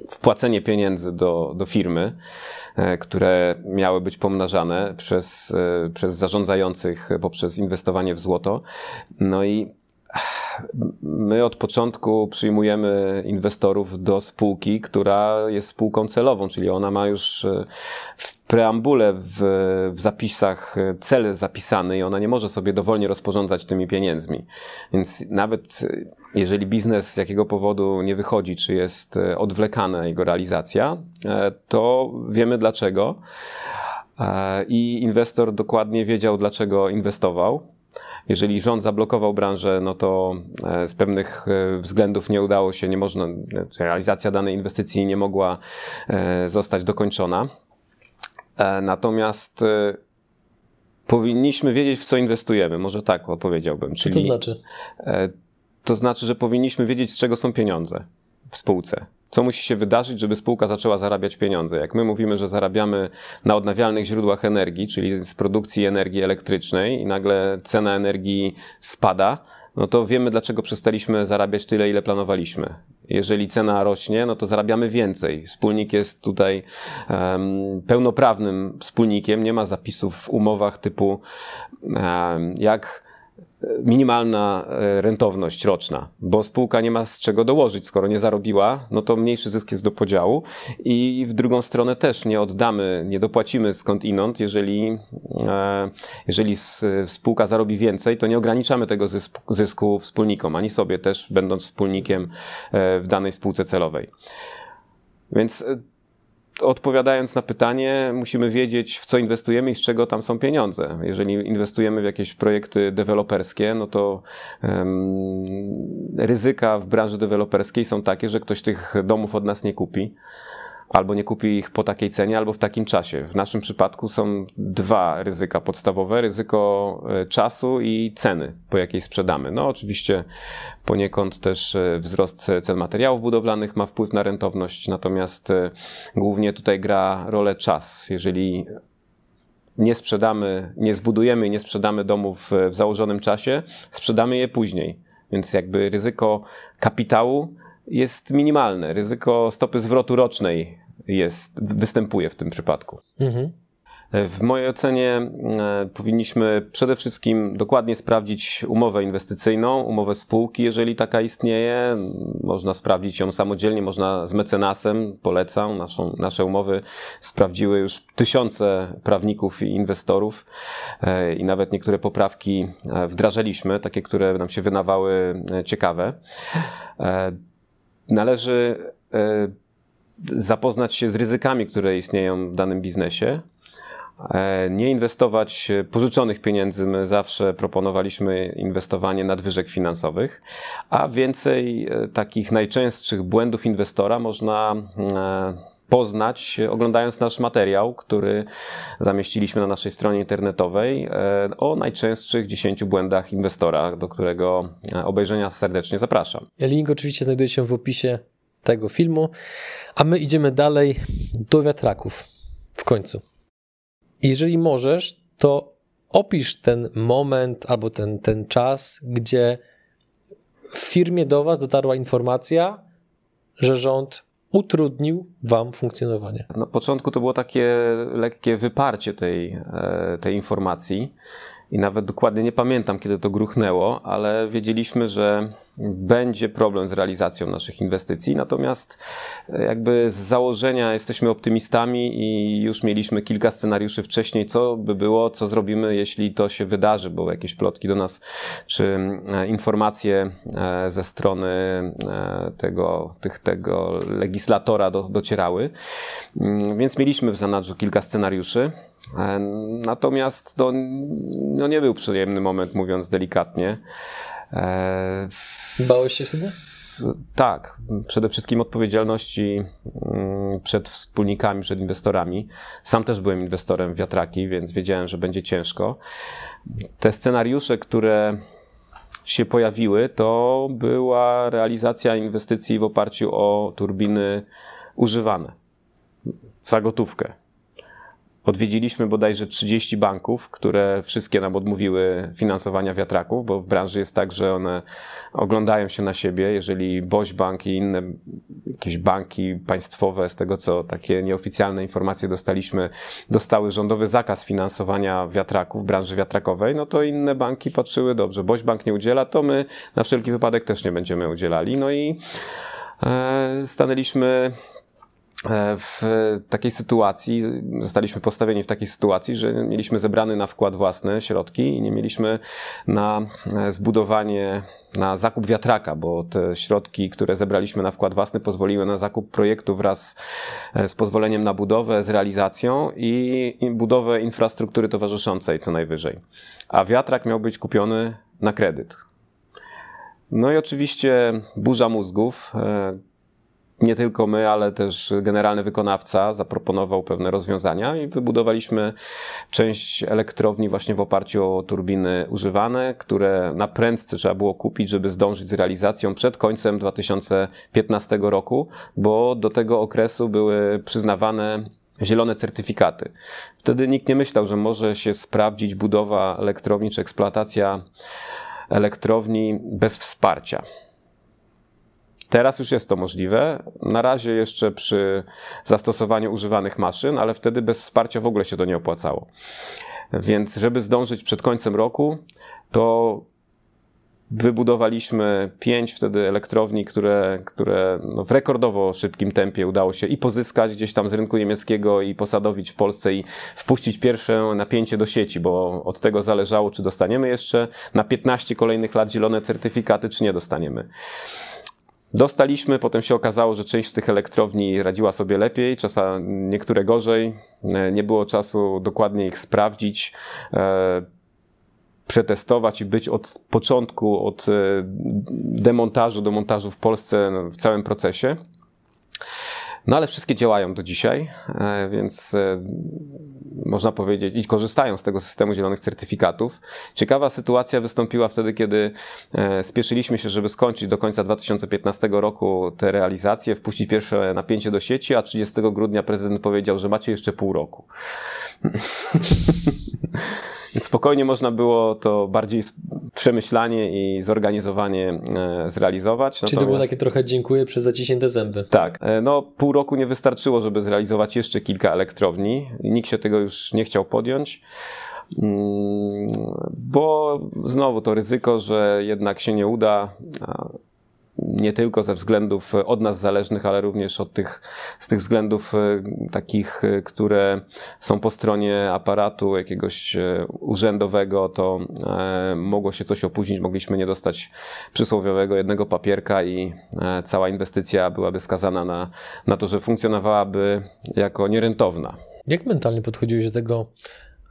wpłacenie pieniędzy do, do firmy, e, które miały być pomnażane przez, e, przez zarządzających poprzez inwestowanie w złoto. No i my od początku przyjmujemy inwestorów do spółki, która jest spółką celową, czyli ona ma już e, w preambule, w, w zapisach cel zapisany i ona nie może sobie dowolnie rozporządzać tymi pieniędzmi. Więc nawet e, jeżeli biznes z jakiego powodu nie wychodzi, czy jest e, odwlekana jego realizacja, to wiemy dlaczego. I inwestor dokładnie wiedział, dlaczego inwestował jeżeli rząd zablokował branżę, no to e, z pewnych e, względów nie udało się, nie można, realizacja danej inwestycji nie mogła e, zostać dokończona. Natomiast powinniśmy wiedzieć, w co inwestujemy. Może tak odpowiedziałbym. Co Czyli, to znaczy? To znaczy, że powinniśmy wiedzieć, z czego są pieniądze w spółce. Co musi się wydarzyć, żeby spółka zaczęła zarabiać pieniądze? Jak my mówimy, że zarabiamy na odnawialnych źródłach energii, czyli z produkcji energii elektrycznej i nagle cena energii spada, no to wiemy, dlaczego przestaliśmy zarabiać tyle, ile planowaliśmy. Jeżeli cena rośnie, no to zarabiamy więcej. Wspólnik jest tutaj um, pełnoprawnym wspólnikiem, nie ma zapisów w umowach typu um, jak minimalna e, rentowność roczna, bo spółka nie ma z czego dołożyć, skoro nie zarobiła, no to mniejszy zysk jest do podziału i w drugą stronę też nie oddamy, nie dopłacimy skąd inąd, jeżeli, e, jeżeli spółka zarobi więcej, to nie ograniczamy tego zysku, zysku wspólnikom, ani sobie też, będąc wspólnikiem e, w danej spółce celowej. Więc odpowiadając na pytanie, musimy wiedzieć, w co inwestujemy i z czego tam są pieniądze. Jeżeli inwestujemy w jakieś projekty deweloperskie, no to um, ryzyka w branży deweloperskiej są takie, że ktoś tych domów od nas nie kupi albo nie kupi ich po takiej cenie, albo w takim czasie. W naszym przypadku są dwa ryzyka podstawowe: ryzyko e, czasu i ceny, po jakiej sprzedamy. No, oczywiście poniekąd też e, wzrost cen materiałów budowlanych ma wpływ na rentowność, natomiast e, głównie tutaj gra rolę czas. Jeżeli nie sprzedamy, nie zbudujemy i nie sprzedamy domów w założonym czasie, sprzedamy je później. Więc jakby ryzyko kapitału jest minimalne. Ryzyko stopy zwrotu rocznej jest, występuje w tym przypadku. Mhm. W mojej ocenie e, powinniśmy przede wszystkim dokładnie sprawdzić umowę inwestycyjną, umowę spółki, jeżeli taka istnieje. Można sprawdzić ją samodzielnie, można z mecenasem, polecam. Naszą, nasze umowy sprawdziły już tysiące prawników i inwestorów e, i nawet niektóre poprawki e, wdrażaliśmy, takie, które nam się wydawały ciekawe. Należy zapoznać się z ryzykami, które istnieją w danym biznesie. E, nie inwestować pożyczonych pieniędzy. My zawsze proponowaliśmy inwestowanie nadwyżek finansowych, a więcej e, takich najczęstszych błędów inwestora można e, poznać, oglądając nasz materiał, który zamieściliśmy na naszej stronie internetowej o najczęstszych 10 błędach inwestora, do którego obejrzenia serdecznie zapraszam. Link oczywiście znajduje się w opisie tego filmu, a my idziemy dalej do wiatraków w końcu. Jeżeli możesz, to opisz ten moment albo ten, ten czas, gdzie w firmie do Was dotarła informacja, że rząd utrudnił Wam funkcjonowanie. Na początku to było takie lekkie wyparcie tej, e, tej informacji i nawet dokładnie nie pamiętam, kiedy to gruchnęło, ale wiedzieliśmy, że będzie problem z realizacją naszych inwestycji. Natomiast e, jakby z założenia jesteśmy optymistami i już mieliśmy kilka scenariuszy wcześniej, co by było, co zrobimy, jeśli to się wydarzy, bo jakieś plotki do nas, czy e, informacje e, ze strony tego, tych, tego legislatora do, docierały. Mm, więc mieliśmy w zanadrzu kilka scenariuszy. Natomiast to no nie był przyjemny moment, mówiąc delikatnie. Bałeś się wtedy? Tak, przede wszystkim odpowiedzialności mm, przed wspólnikami, przed inwestorami. Sam też byłem inwestorem w wiatraki, więc wiedziałem, że będzie ciężko. Te scenariusze, które się pojawiły, to była realizacja inwestycji w oparciu o turbiny używane za gotówkę. Odwiedziliśmy bodajże 30 banków, które wszystkie nam odmówiły finansowania wiatraków, bo w branży jest tak, że one oglądają się na siebie. Jeżeli Boś Bank i inne jakieś banki państwowe, z tego co takie nieoficjalne informacje dostaliśmy, dostały rządowy zakaz finansowania wiatraków branży wiatrakowej, no to inne banki patrzyły dobrze. Boś Bank nie udziela, to my na wszelki wypadek też nie będziemy udzielali. No i e, stanęliśmy w takiej sytuacji, zostaliśmy postawieni w takiej sytuacji, że mieliśmy zebrany na wkład własny środki i nie mieliśmy na e, zbudowanie, na zakup wiatraka, bo te środki, które zebraliśmy na wkład własny, pozwoliły na zakup projektu wraz e, z pozwoleniem na budowę, z realizacją i budowę infrastruktury towarzyszącej co najwyżej. A wiatrak miał być kupiony na kredyt. No i oczywiście burza mózgów nie tylko my, ale też generalny wykonawca zaproponował pewne rozwiązania i wybudowaliśmy część elektrowni właśnie w oparciu o turbiny używane, które na prędce trzeba było kupić, żeby zdążyć z realizacją przed końcem 2015 roku, bo do tego okresu były przyznawane zielone certyfikaty. Wtedy nikt nie myślał, że może się sprawdzić budowa elektrowni czy eksploatacja elektrowni bez wsparcia. Teraz już jest to możliwe. Na razie jeszcze przy zastosowaniu używanych maszyn, ale wtedy bez wsparcia w ogóle się to nie opłacało. Więc, żeby zdążyć przed końcem roku, to wybudowaliśmy pięć wtedy elektrowni, które, które no w rekordowo szybkim tempie udało się i pozyskać gdzieś tam z rynku niemieckiego i posadowić w Polsce i wpuścić pierwsze napięcie do sieci, bo od tego zależało, czy dostaniemy jeszcze na 15 kolejnych lat zielone certyfikaty, czy nie dostaniemy. Dostaliśmy, potem się okazało, że część z tych elektrowni radziła sobie lepiej, czasami niektóre gorzej. E, nie było czasu dokładnie ich sprawdzić, e, przetestować i być od początku, od e, demontażu do montażu w Polsce no, w całym procesie. No ale wszystkie działają do dzisiaj, e, więc e, można powiedzieć, i korzystają z tego systemu zielonych certyfikatów. Ciekawa sytuacja wystąpiła wtedy, kiedy e, spieszyliśmy się, żeby skończyć do końca 2015 roku te realizacje, wpuścić pierwsze napięcie do sieci, a 30 grudnia prezydent powiedział, że macie jeszcze pół roku. [laughs] Więc spokojnie można było to bardziej przemyślanie i zorganizowanie e, zrealizować. Czyli Natomiast... to było takie trochę dziękuję przez zaciśnięte zęby. Tak. E, no pół roku nie wystarczyło, żeby zrealizować jeszcze kilka elektrowni. Nikt się tego już nie chciał podjąć mm, bo znowu to ryzyko, że jednak się nie uda nie tylko ze względów od nas zależnych, ale również od tych, z tych względów e, takich, e, które są po stronie aparatu jakiegoś e, urzędowego, to mogło się coś opóźnić, mogliśmy nie dostać przysłowiowego jednego papierka i cała inwestycja byłaby skazana na, na to, że funkcjonowałaby jako nierentowna. Jak mentalnie podchodziłeś do tego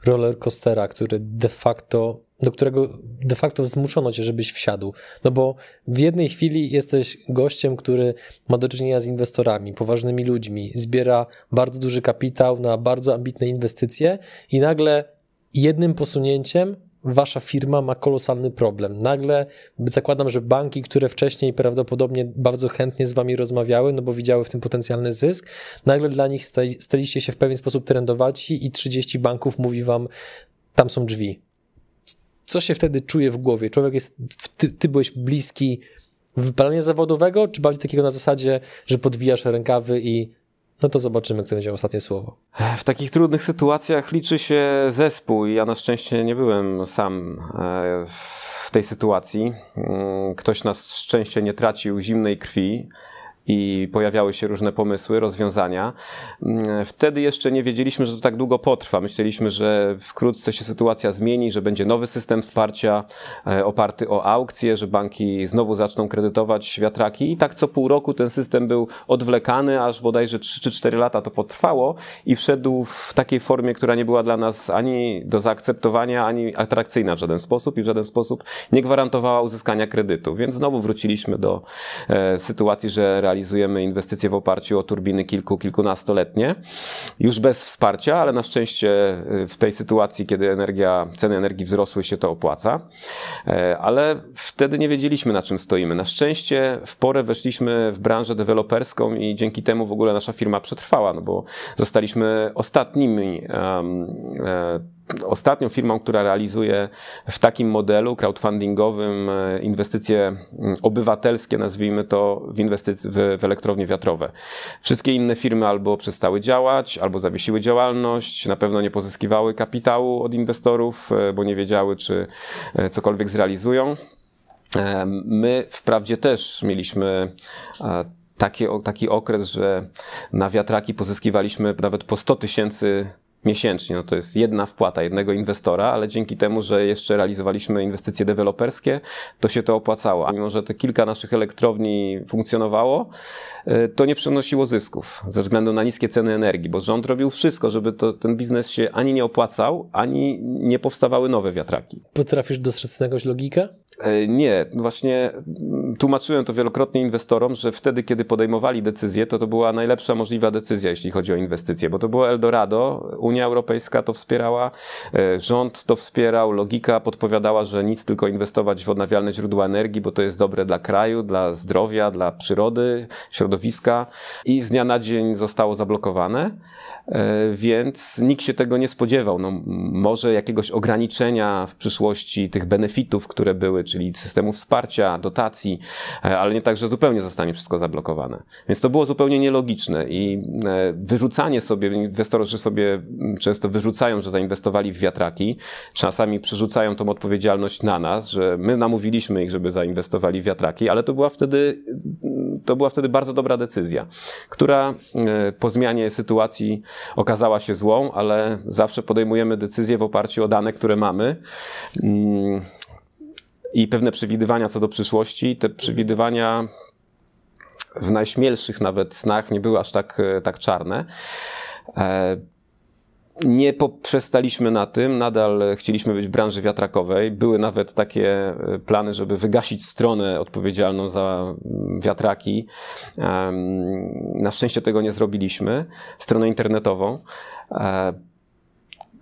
roller coastera, który de facto do którego de facto zmuszono cię, żebyś wsiadł. No bo w jednej chwili jesteś gościem, który ma do czynienia z inwestorami, poważnymi ludźmi, zbiera bardzo duży kapitał na bardzo ambitne inwestycje i nagle jednym posunięciem wasza firma ma kolosalny problem. Nagle zakładam, że banki, które wcześniej prawdopodobnie bardzo chętnie z wami rozmawiały, no bo widziały w tym potencjalny zysk, nagle dla nich staliście się w pewien sposób trendowaci i 30 banków mówi wam, tam są drzwi, co się wtedy czuje w głowie? Człowiek jest, ty, ty byłeś bliski wypalenia zawodowego, czy bardziej takiego na zasadzie, że podwijasz rękawy i no to zobaczymy, kto będzie ostatnie słowo. W takich trudnych sytuacjach liczy się zespół i ja na szczęście nie byłem sam e, w tej sytuacji. Mm, ktoś na szczęście nie tracił zimnej krwi i pojawiały się różne pomysły, rozwiązania. Mm, wtedy jeszcze nie wiedzieliśmy, że to tak długo potrwa. Myśleliśmy, że wkrótce się sytuacja zmieni, że będzie nowy system wsparcia e, oparty o aukcje, że banki znowu zaczną kredytować wiatraki i tak co pół roku ten system był odwlekany, aż bodajże 3 czy 4 lata to potrwało i wszedł w takiej formie, która nie była dla nas ani do zaakceptowania, ani atrakcyjna w żaden sposób i w żaden sposób nie gwarantowała uzyskania kredytu. Więc znowu wróciliśmy do e, sytuacji, że realizujemy inwestycje w oparciu o turbiny kilku, kilkunastoletnie, już bez wsparcia, ale na szczęście y, w tej sytuacji, kiedy energia, ceny energii wzrosły, się to opłaca. E, ale wtedy nie wiedzieliśmy, na czym stoimy. Na szczęście w porę weszliśmy w branżę deweloperską i dzięki temu w ogóle nasza firma przetrwała, no bo zostaliśmy ostatnimi um, ostatnią firmą, która realizuje w takim modelu crowdfundingowym e, inwestycje obywatelskie, nazwijmy to, w, w, w elektrownie wiatrowe. Wszystkie inne firmy albo przestały działać, albo zawiesiły działalność, na pewno nie pozyskiwały kapitału od inwestorów, e, bo nie wiedziały, czy e, cokolwiek zrealizują. My wprawdzie też mieliśmy taki, taki okres, że na wiatraki pozyskiwaliśmy nawet po 100 tysięcy miesięcznie. No to jest jedna wpłata jednego inwestora, ale dzięki temu, że jeszcze realizowaliśmy inwestycje deweloperskie, to się to opłacało. A mimo, że te kilka naszych elektrowni funkcjonowało, e, to nie przynosiło zysków ze względu na niskie ceny energii, bo rząd robił wszystko, żeby to, ten biznes się ani nie opłacał, ani nie powstawały nowe wiatraki. Potrafisz dostrzec jakąś logikę? E, nie, właśnie tłumaczyłem to wielokrotnie inwestorom, że wtedy, kiedy podejmowali decyzję, to to była najlepsza możliwa decyzja, jeśli chodzi o inwestycje, bo to było Eldorado, Unia Europejska to wspierała, e, rząd to wspierał, logika podpowiadała, że nic tylko inwestować w odnawialne źródła energii, bo to jest dobre dla kraju, dla zdrowia, dla przyrody, środowiska i z dnia na dzień zostało zablokowane. E, więc nikt się tego nie spodziewał. No, może jakiegoś ograniczenia w przyszłości tych benefitów, które były, czyli systemu wsparcia, dotacji, e, ale nie tak, że zupełnie zostanie wszystko zablokowane. Więc to było zupełnie nielogiczne i e, wyrzucanie sobie, inwestorzy sobie często wyrzucają, że zainwestowali w wiatraki, czasami przerzucają tą odpowiedzialność na nas, że my namówiliśmy ich, żeby zainwestowali w wiatraki, ale to była wtedy, to była wtedy bardzo dobra decyzja, która po zmianie sytuacji okazała się złą, ale zawsze podejmujemy decyzje w oparciu o dane, które mamy. I pewne przewidywania co do przyszłości, te przewidywania w najśmielszych nawet snach nie były aż tak, tak czarne. E, nie poprzestaliśmy na tym, nadal chcieliśmy być w branży wiatrakowej. Były nawet takie e, plany, żeby wygasić stronę odpowiedzialną za mm, wiatraki. Na szczęście tego nie zrobiliśmy. Stronę internetową.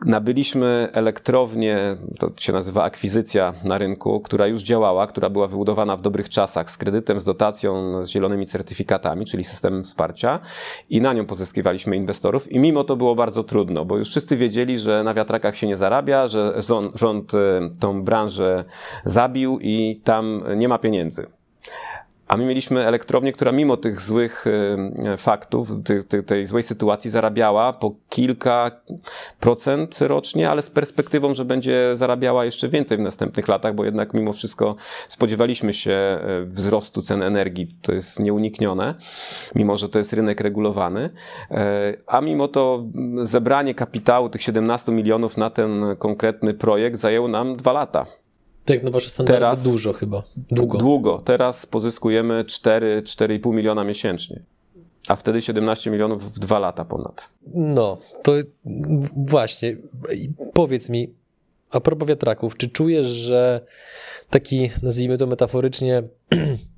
Nabyliśmy elektrownię, to się nazywa akwizycja na rynku, która już działała, która była wybudowana w dobrych czasach z kredytem, z dotacją, z zielonymi certyfikatami, czyli systemem wsparcia i na nią pozyskiwaliśmy inwestorów i mimo to było bardzo trudno, bo już wszyscy wiedzieli, że na wiatrakach się nie zarabia, że rząd y, tą branżę zabił i tam nie ma pieniędzy. A my mieliśmy elektrownię, która mimo tych złych y, faktów, tej złej sytuacji zarabiała po kilka procent rocznie, ale z perspektywą, że będzie zarabiała jeszcze więcej w następnych latach, bo jednak mimo wszystko spodziewaliśmy się y, wzrostu cen energii. To jest nieuniknione, mimo że to jest rynek regulowany. Y, a mimo to zebranie kapitału tych 17 milionów na ten konkretny projekt zajęło nam dwa lata. Tak, no wasze standardy Teraz, dużo chyba. Długo. Długo. Teraz pozyskujemy 4-4,5 miliona miesięcznie. A wtedy 17 milionów w dwa lata ponad. No, to właśnie. Powiedz mi, a propos wiatraków, czy czujesz, że taki, nazwijmy to metaforycznie, [clears throat]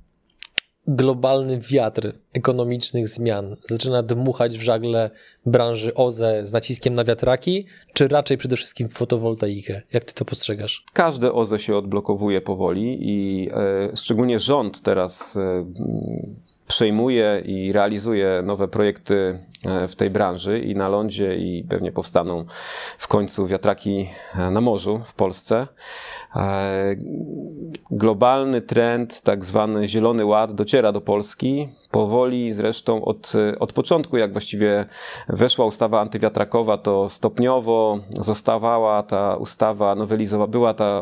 globalny wiatr ekonomicznych zmian zaczyna dmuchać w żagle branży OZE z naciskiem na wiatraki, czy raczej przede wszystkim fotowoltaikę? Jak ty to postrzegasz? Każde OZE się odblokowuje powoli i e, szczególnie rząd teraz e, przejmuje i realizuje nowe projekty e, w tej branży i na lądzie i pewnie powstaną w końcu wiatraki e, na morzu w Polsce. E, globalny trend, tak zwany Zielony Ład, dociera do Polski. Powoli zresztą od, od początku, jak właściwie weszła ustawa antywiatrakowa, to stopniowo zostawała ta ustawa nowelizowana, była ta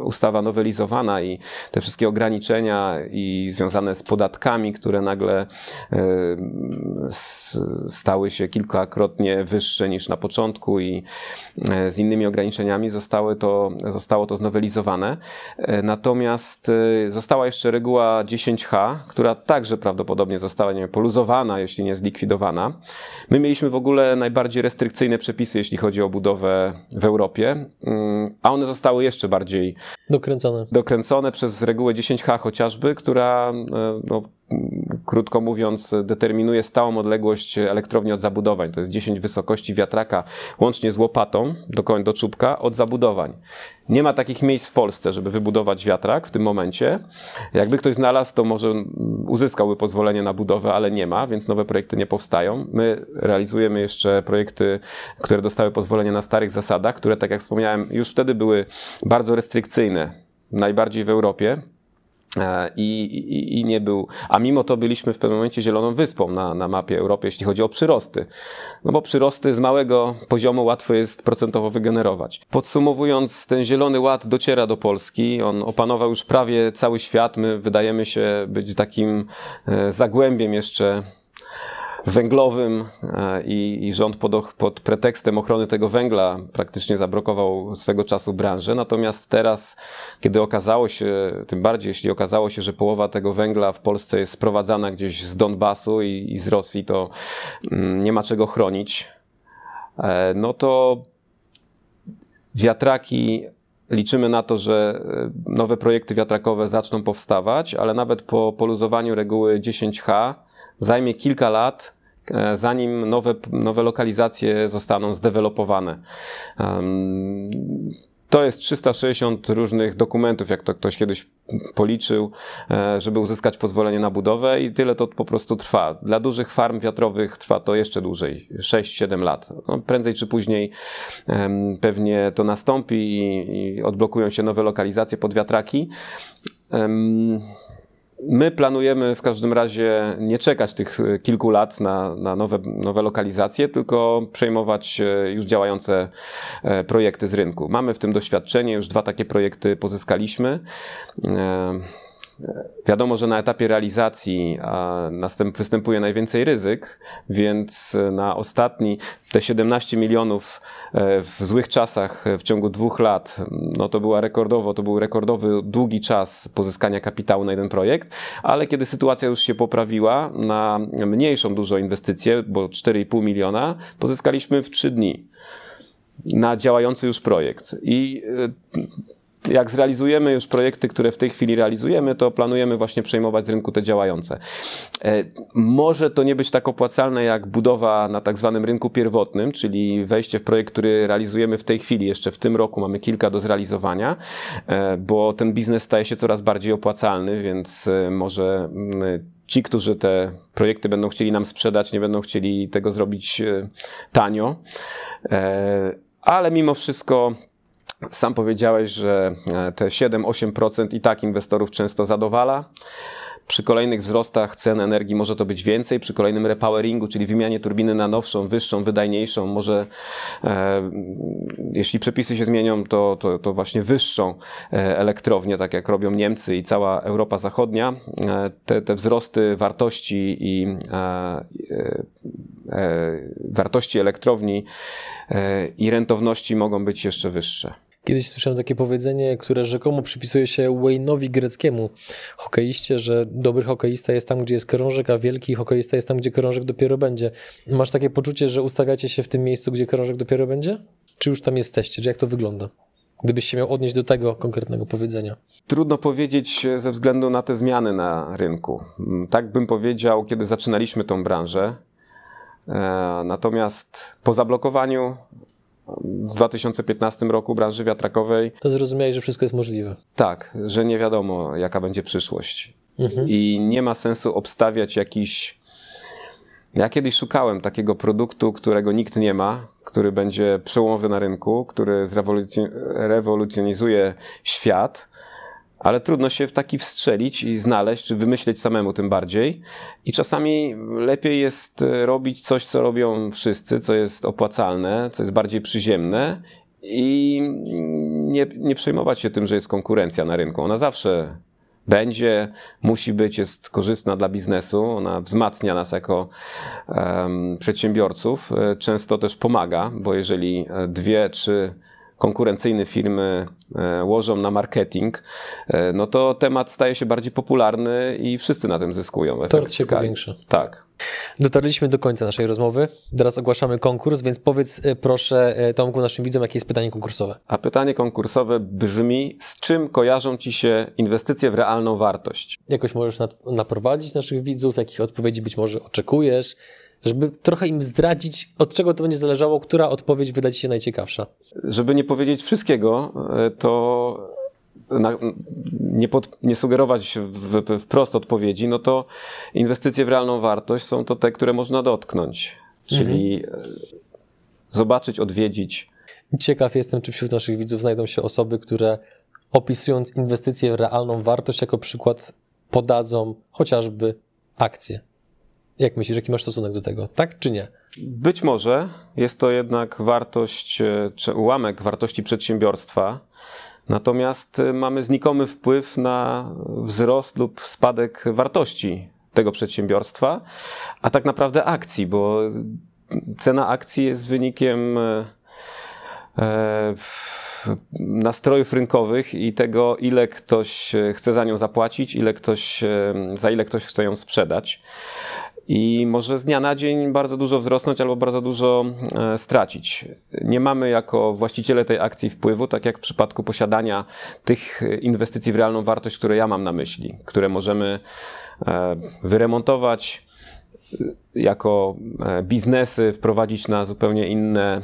ustawa nowelizowana i te wszystkie ograniczenia i związane z podatkami, które nagle stały się kilkakrotnie wyższe niż na początku i z innymi ograniczeniami zostały to, zostało to znowelizowane. Natomiast została jeszcze reguła 10H, która także prawdopodobnie została nie wiem, poluzowana, jeśli nie zlikwidowana. My mieliśmy w ogóle najbardziej restrykcyjne przepisy, jeśli chodzi o budowę w Europie, mm, a one zostały jeszcze bardziej dokręcone, dokręcone przez regułę 10H chociażby, która e, no, krótko mówiąc, determinuje stałą odległość elektrowni od zabudowań. To jest 10 wysokości wiatraka, łącznie z łopatą do, do czubka, od zabudowań. Nie ma takich miejsc w Polsce, żeby wybudować wiatrak w tym momencie. Jakby ktoś znalazł, to może uzyskałby pozwolenie na budowę, ale nie ma, więc nowe projekty nie powstają. My realizujemy jeszcze projekty, które dostały pozwolenie na starych zasadach, które, tak jak wspomniałem, już wtedy były bardzo restrykcyjne, najbardziej w Europie. E, I, i, I, nie był, a mimo to byliśmy w pewnym momencie zieloną wyspą na, na mapie Europy, jeśli chodzi o przyrosty. No bo przyrosty z małego poziomu łatwo jest procentowo wygenerować. Podsumowując, ten zielony ład dociera do Polski, on opanował już prawie cały świat. My wydajemy się być takim e, zagłębiem jeszcze węglowym e, i, i rząd pod, pod pretekstem ochrony tego węgla praktycznie zablokował swego czasu branżę. Natomiast teraz, kiedy okazało się, tym bardziej jeśli okazało się, że połowa tego węgla w Polsce jest sprowadzana gdzieś z Donbasu i, i z Rosji, to mm, nie ma czego chronić, e, no to wiatraki Liczymy na to, że e, nowe projekty wiatrakowe zaczną powstawać, ale nawet po poluzowaniu reguły 10H zajmie kilka lat, e, zanim nowe, nowe lokalizacje zostaną zdevelopowane. To jest 360 różnych dokumentów, jak to ktoś kiedyś policzył, e, żeby uzyskać pozwolenie na budowę i tyle to po prostu trwa. Dla dużych farm wiatrowych trwa to jeszcze dłużej, 6-7 lat. No, prędzej czy później pewnie to nastąpi i, i odblokują się nowe lokalizacje pod wiatraki. My planujemy w każdym razie nie czekać tych e, kilku lat na, na nowe, nowe lokalizacje, tylko przejmować e, już działające e, projekty z rynku. Mamy w tym doświadczenie, już dwa takie projekty pozyskaliśmy. Wiadomo, że na etapie realizacji następ, występuje najwięcej ryzyk, więc na ostatni te 17 milionów e, w złych czasach w ciągu dwóch lat, no to była rekordowo, to był rekordowy długi czas pozyskania kapitału na jeden projekt, ale kiedy sytuacja już się poprawiła na mniejszą dużo inwestycję, bo 4,5 miliona, pozyskaliśmy w 3 dni na działający już projekt. I e, jak zrealizujemy już projekty, które w tej chwili realizujemy, to planujemy właśnie przejmować z rynku te działające. E, może to nie być tak opłacalne jak budowa na tak zwanym rynku pierwotnym, czyli wejście w projekt, który realizujemy w tej chwili, jeszcze w tym roku mamy kilka do zrealizowania, e, bo ten biznes staje się coraz bardziej opłacalny, więc e, może mm, ci, którzy te projekty będą chcieli nam sprzedać, nie będą chcieli tego zrobić tanio. Ale mimo wszystko sam powiedziałeś, że e, te 7-8% i tak inwestorów często zadowala. Przy kolejnych wzrostach cen energii może to być więcej, przy kolejnym repoweringu, czyli wymianie turbiny na nowszą, wyższą, wydajniejszą, może e, jeśli przepisy się zmienią, to, to, to właśnie wyższą e, elektrownię, tak jak robią Niemcy i cała Europa Zachodnia. E, te, te wzrosty wartości i e, e, wartości elektrowni i rentowności mogą być jeszcze wyższe. Kiedyś słyszałem takie powiedzenie, które rzekomo przypisuje się Wayne'owi Greckiemu, hokeiście, że dobry hokeista jest tam, gdzie jest krążek, a wielki hokeista jest tam, gdzie krążek dopiero będzie. Masz takie poczucie, że ustawiacie się w tym miejscu, gdzie krążek dopiero będzie? Czy już tam jesteście? Czy jak to wygląda? Gdybyś się miał odnieść do tego konkretnego powiedzenia. Trudno powiedzieć ze względu na te zmiany na rynku. Tak bym powiedział, kiedy zaczynaliśmy tą branżę. E, natomiast po zablokowaniu w 2015 roku branży wiatrakowej. To zrozumiałeś, że wszystko jest możliwe. Tak, że nie wiadomo, jaka będzie przyszłość. Mhm. I nie ma sensu obstawiać jakiś. Ja kiedyś szukałem takiego produktu, którego nikt nie ma, który będzie przełomowy na rynku, który zrewolucjonizuje świat ale trudno się w taki wstrzelić i znaleźć, czy wymyśleć samemu tym bardziej. I czasami lepiej jest e, robić coś, co robią wszyscy, co jest opłacalne, co jest bardziej przyziemne i nie, nie przejmować się tym, że jest konkurencja na rynku. Ona zawsze będzie, musi być, jest korzystna dla biznesu, ona wzmacnia nas jako um, przedsiębiorców, e, często też pomaga, bo jeżeli e, dwie, trzy konkurencyjne firmy e, łożą na marketing, e, no to temat staje się bardziej popularny i wszyscy na tym zyskują. Tort się powiększa. Tak. Dotarliśmy do końca naszej rozmowy. Teraz ogłaszamy konkurs, więc powiedz e, proszę Tomku naszym widzom, jakie jest pytanie konkursowe. A pytanie konkursowe brzmi, z czym kojarzą Ci się inwestycje w realną wartość? Jakoś możesz naprowadzić naszych widzów, jakich odpowiedzi być może oczekujesz, żeby trochę im zdradzić, od czego to będzie zależało, która odpowiedź wyda ci się najciekawsza. Żeby nie powiedzieć wszystkiego, e, to na, nie, pod, nie, sugerować w, wprost odpowiedzi, no to inwestycje w realną wartość są to te, które można dotknąć. Czyli mhm. E, zobaczyć, odwiedzić. Ciekaw jestem, czy wśród naszych widzów znajdą się osoby, które opisując inwestycje w realną wartość jako przykład podadzą chociażby akcje. Jak myślisz, jaki masz stosunek do tego? Tak czy nie? Być może jest to jednak wartość, e, czy ułamek wartości przedsiębiorstwa, natomiast e, mamy znikomy wpływ na wzrost lub spadek wartości tego przedsiębiorstwa, a tak naprawdę akcji, bo cena akcji jest wynikiem e, nastrojów rynkowych i tego, ile ktoś chce za nią zapłacić, ile ktoś, za ile ktoś chce ją sprzedać i może z dnia na dzień bardzo dużo wzrosnąć albo bardzo dużo e, stracić. Nie mamy jako właściciele tej akcji wpływu, tak jak w przypadku posiadania tych inwestycji w realną wartość, które ja mam na myśli, które możemy e, wyremontować e, jako biznesy, wprowadzić na zupełnie inne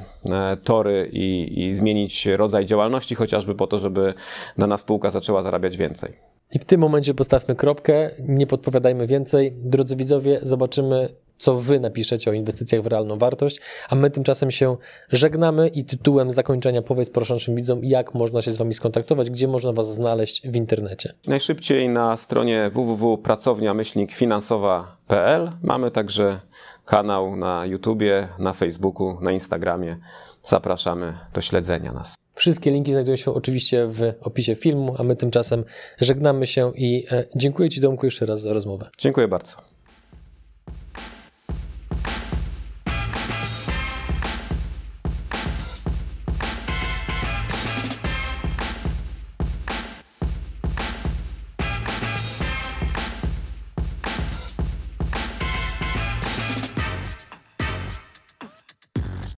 tory i, i zmienić rodzaj działalności, chociażby po to, żeby dana spółka zaczęła zarabiać więcej. I w tym momencie postawmy kropkę, nie podpowiadajmy więcej. Drodzy widzowie, zobaczymy, co wy napiszecie o inwestycjach w realną wartość, a my tymczasem się żegnamy i tytułem zakończenia powiedz proszę naszym widzom, jak można się z wami skontaktować, gdzie można was znaleźć w internecie. Najszybciej na stronie www.pracownia-finansowa.pl mamy także kanał na YouTubie, na Facebooku, na Instagramie. Zapraszamy do śledzenia nas. Wszystkie linki znajdują się oczywiście w opisie filmu, a my tymczasem żegnamy się i e, dziękuję Ci Domku jeszcze raz za rozmowę. Dziękuję bardzo.